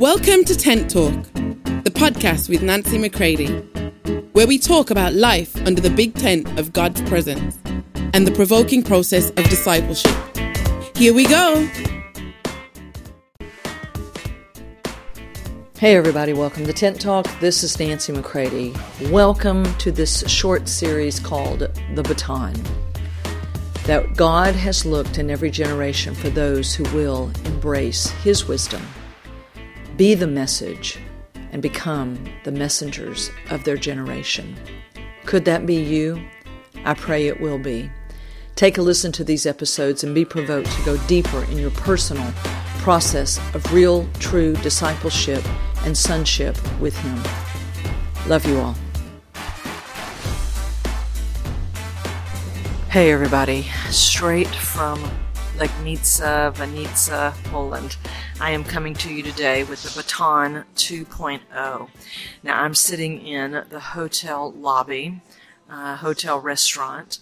Welcome to Tent Talk, the podcast with Nancy McCready, where we talk about life under the big tent of God's presence and the provoking process of discipleship. Here we go. Hey, everybody, welcome to Tent Talk. This is Nancy McCready. Welcome to this short series called The Baton. That God has looked in every generation for those who will embrace His wisdom be the message and become the messengers of their generation. Could that be you? I pray it will be. Take a listen to these episodes and be provoked to go deeper in your personal process of real, true discipleship and sonship with Him. Love you all. Hey, everybody. Straight from Legnica, Vinica, Poland. I am coming to you today with the Baton 2.0. Now, I'm sitting in the hotel lobby, uh, hotel restaurant,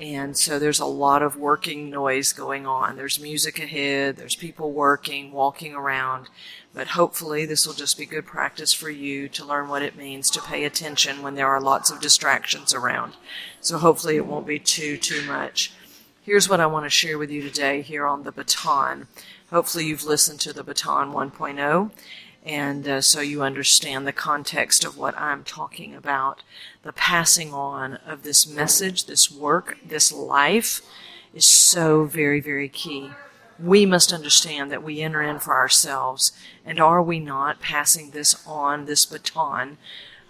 and so there's a lot of working noise going on. There's music ahead, there's people working, walking around, but hopefully this will just be good practice for you to learn what it means to pay attention when there are lots of distractions around. So hopefully it won't be too, too much. Here's what I want to share with you today here on the baton. Hopefully, you've listened to the baton 1.0, and uh, so you understand the context of what I'm talking about. The passing on of this message, this work, this life is so very, very key. We must understand that we enter in for ourselves, and are we not passing this on, this baton,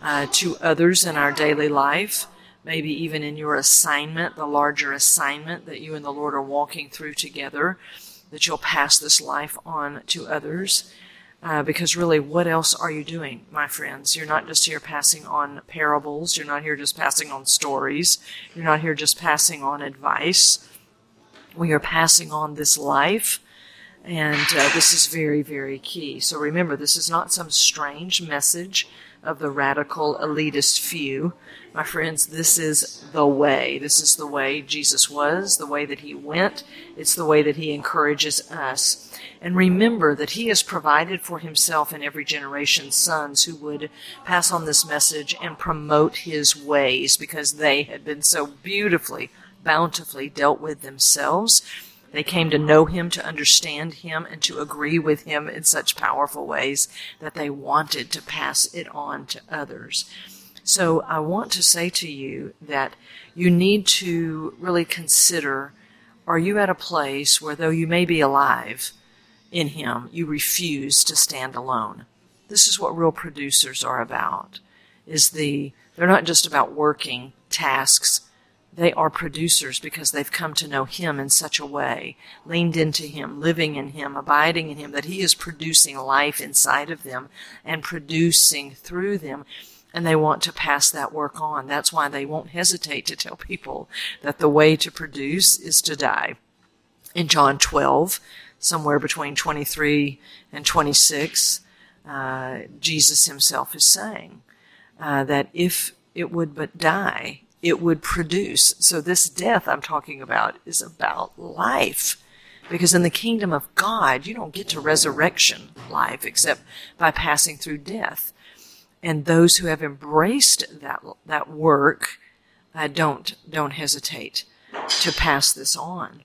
uh, to others in our daily life? Maybe even in your assignment, the larger assignment that you and the Lord are walking through together, that you'll pass this life on to others. Uh, because really, what else are you doing, my friends? You're not just here passing on parables. You're not here just passing on stories. You're not here just passing on advice. We are passing on this life. And uh, this is very, very key. So remember, this is not some strange message of the radical elitist few. My friends, this is the way. This is the way Jesus was, the way that he went. It's the way that he encourages us. And remember that he has provided for himself in every generation sons who would pass on this message and promote his ways because they had been so beautifully, bountifully dealt with themselves they came to know him, to understand him, and to agree with him in such powerful ways that they wanted to pass it on to others. So I want to say to you that you need to really consider are you at a place where, though you may be alive in him, you refuse to stand alone? This is what real producers are about. Is the, they're not just about working tasks they are producers because they've come to know Him in such a way, leaned into Him, living in Him, abiding in Him, that He is producing life inside of them and producing through them. And they want to pass that work on. That's why they won't hesitate to tell people that the way to produce is to die. In John 12, somewhere between 23 and 26, uh, Jesus himself is saying uh, that if it would but die, it would produce. So this death I'm talking about is about life. Because in the kingdom of God, you don't get to resurrection life except by passing through death. And those who have embraced that, that work, uh, don't, don't hesitate to pass this on.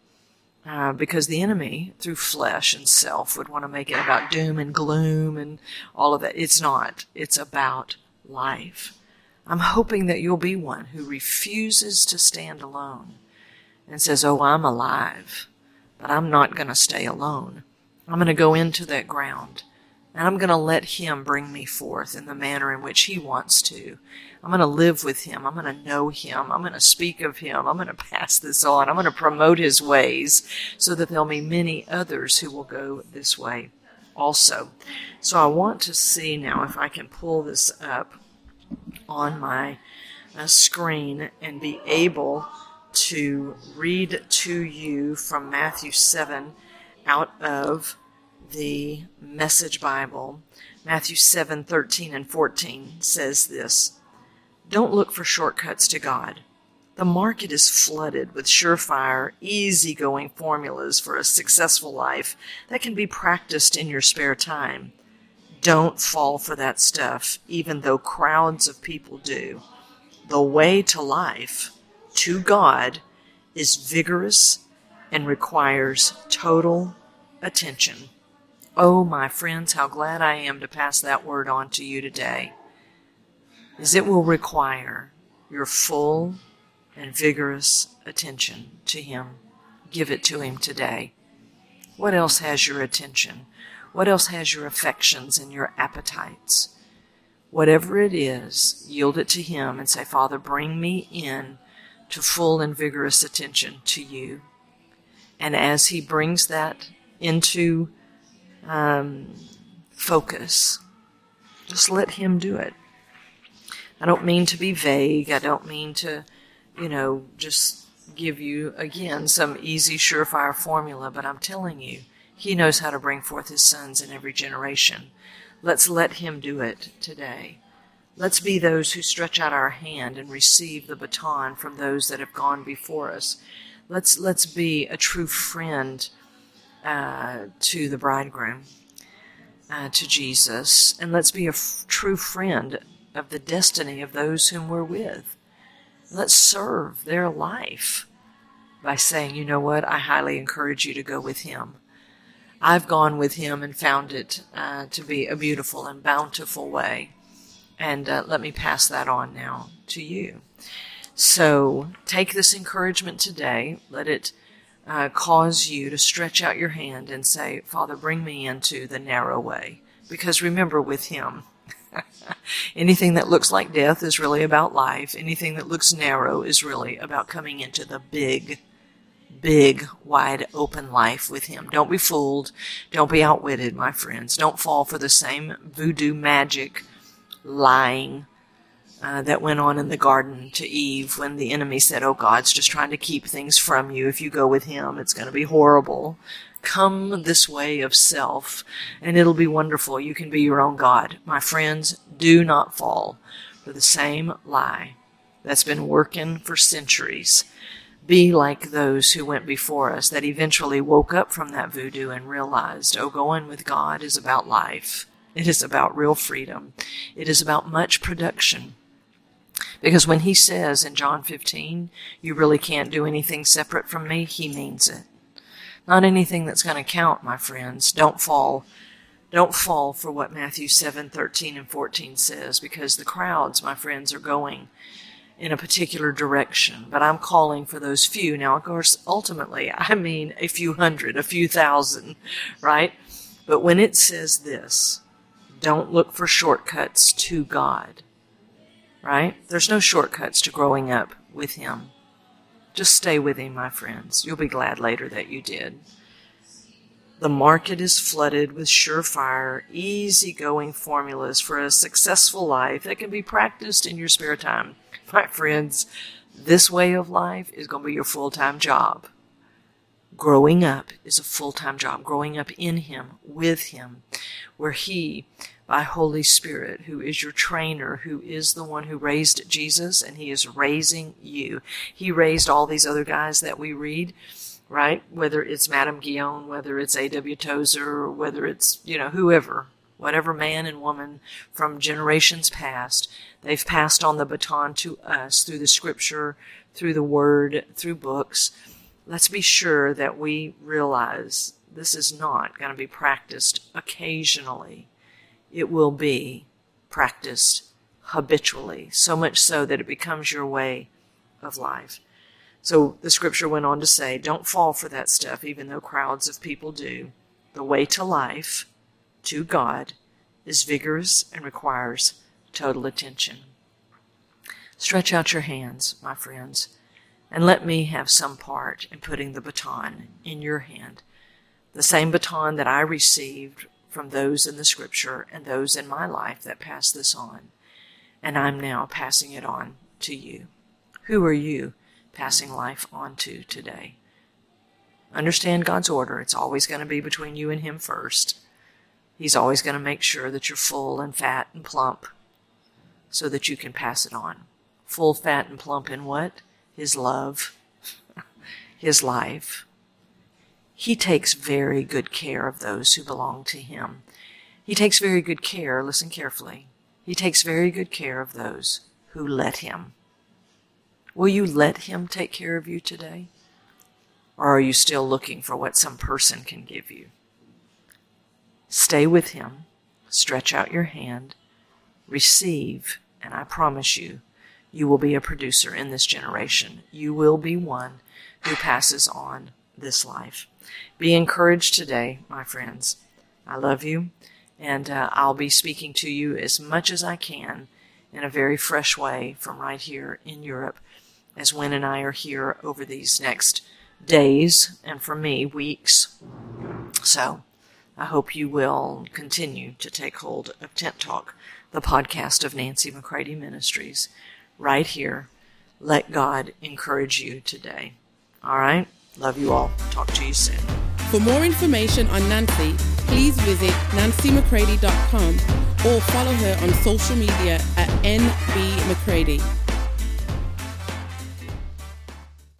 Uh, because the enemy, through flesh and self, would want to make it about doom and gloom and all of that. It's not. It's about life. I'm hoping that you'll be one who refuses to stand alone and says, Oh, I'm alive, but I'm not going to stay alone. I'm going to go into that ground and I'm going to let Him bring me forth in the manner in which He wants to. I'm going to live with Him. I'm going to know Him. I'm going to speak of Him. I'm going to pass this on. I'm going to promote His ways so that there'll be many others who will go this way also. So I want to see now if I can pull this up on my uh, screen and be able to read to you from Matthew 7 out of the Message Bible. Matthew 7 13 and 14 says this Don't look for shortcuts to God. The market is flooded with surefire, easygoing formulas for a successful life that can be practiced in your spare time. Don't fall for that stuff, even though crowds of people do. The way to life, to God, is vigorous and requires total attention. Oh, my friends, how glad I am to pass that word on to you today. as it will require your full and vigorous attention to Him. Give it to Him today. What else has your attention? What else has your affections and your appetites? Whatever it is, yield it to Him and say, Father, bring me in to full and vigorous attention to you. And as He brings that into um, focus, just let Him do it. I don't mean to be vague. I don't mean to, you know, just give you, again, some easy, surefire formula, but I'm telling you, He knows how to bring forth His sons in every generation. Let's let Him do it today. Let's be those who stretch out our hand and receive the baton from those that have gone before us. Let's, let's be a true friend uh, to the bridegroom, uh, to Jesus, and let's be a f- true friend of the destiny of those whom we're with. Let's serve their life by saying, you know what, I highly encourage you to go with him. I've gone with him and found it uh, to be a beautiful and bountiful way. And uh, let me pass that on now to you. So take this encouragement today. Let it uh, cause you to stretch out your hand and say, Father, bring me into the narrow way. Because remember, with him, Anything that looks like death is really about life. Anything that looks narrow is really about coming into the big, big, wide open life with Him. Don't be fooled. Don't be outwitted, my friends. Don't fall for the same voodoo magic lying uh, that went on in the garden to Eve when the enemy said, Oh, God's just trying to keep things from you. If you go with Him, it's going to be horrible. Come this way of self, and it'll be wonderful. You can be your own God. My friends, do not fall for the same lie that's been working for centuries. Be like those who went before us that eventually woke up from that voodoo and realized, oh, going with God is about life. It is about real freedom. It is about much production. Because when he says in John 15, you really can't do anything separate from me, he means it. Not anything that's going to count, my friends. Don't fall. Don't fall for what Matthew 7, 13 and 14 says, because the crowds, my friends, are going in a particular direction. But I'm calling for those few. Now, of course, ultimately, I mean a few hundred, a few thousand, right? But when it says this, don't look for shortcuts to God, right? There's no shortcuts to growing up with Him. Just stay with him, my friends. You'll be glad later that you did. The market is flooded with surefire, easy-going formulas for a successful life that can be practiced in your spare time. My friends, this way of life is going to be your full-time job. Growing up is a full-time job. Growing up in Him, with Him, where He by Holy Spirit, who is your trainer, who is the one who raised Jesus, and He is raising you. He raised all these other guys that we read, right? Whether it's Madame Guyon, whether it's A.W. Tozer, whether it's, you know, whoever, whatever man and woman from generations past, they've passed on the baton to us through the scripture, through the word, through books. Let's be sure that we realize this is not going to be practiced occasionally it will be practiced habitually, so much so that it becomes your way of life. So the scripture went on to say, don't fall for that stuff, even though crowds of people do. The way to life, to God, is vigorous and requires total attention. Stretch out your hands, my friends, and let me have some part in putting the baton in your hand. The same baton that I received from those in the scripture and those in my life that pass this on. And I'm now passing it on to you. Who are you passing life on to today? Understand God's order. It's always going to be between you and Him first. He's always going to make sure that you're full and fat and plump so that you can pass it on. Full, fat, and plump in what? His love, His life, he takes very good care of those who belong to Him. He takes very good care, listen carefully, he takes very good care of those who let him. Will you let him take care of you today? Or are you still looking for what some person can give you? Stay with him, stretch out your hand, receive, and I promise you, you will be a producer in this generation. You will be one who passes on this life. Be encouraged today, my friends. I love you, and uh, I'll be speaking to you as much as I can in a very fresh way from right here in Europe as Win and I are here over these next days, and for me, weeks. So I hope you will continue to take hold of Tent Talk, the podcast of Nancy McCready Ministries, right here. Let God encourage you today. All right? Love you all. Talk to you soon. For more information on Nancy, please visit nancymccready.com or follow her on social media at NB McCready.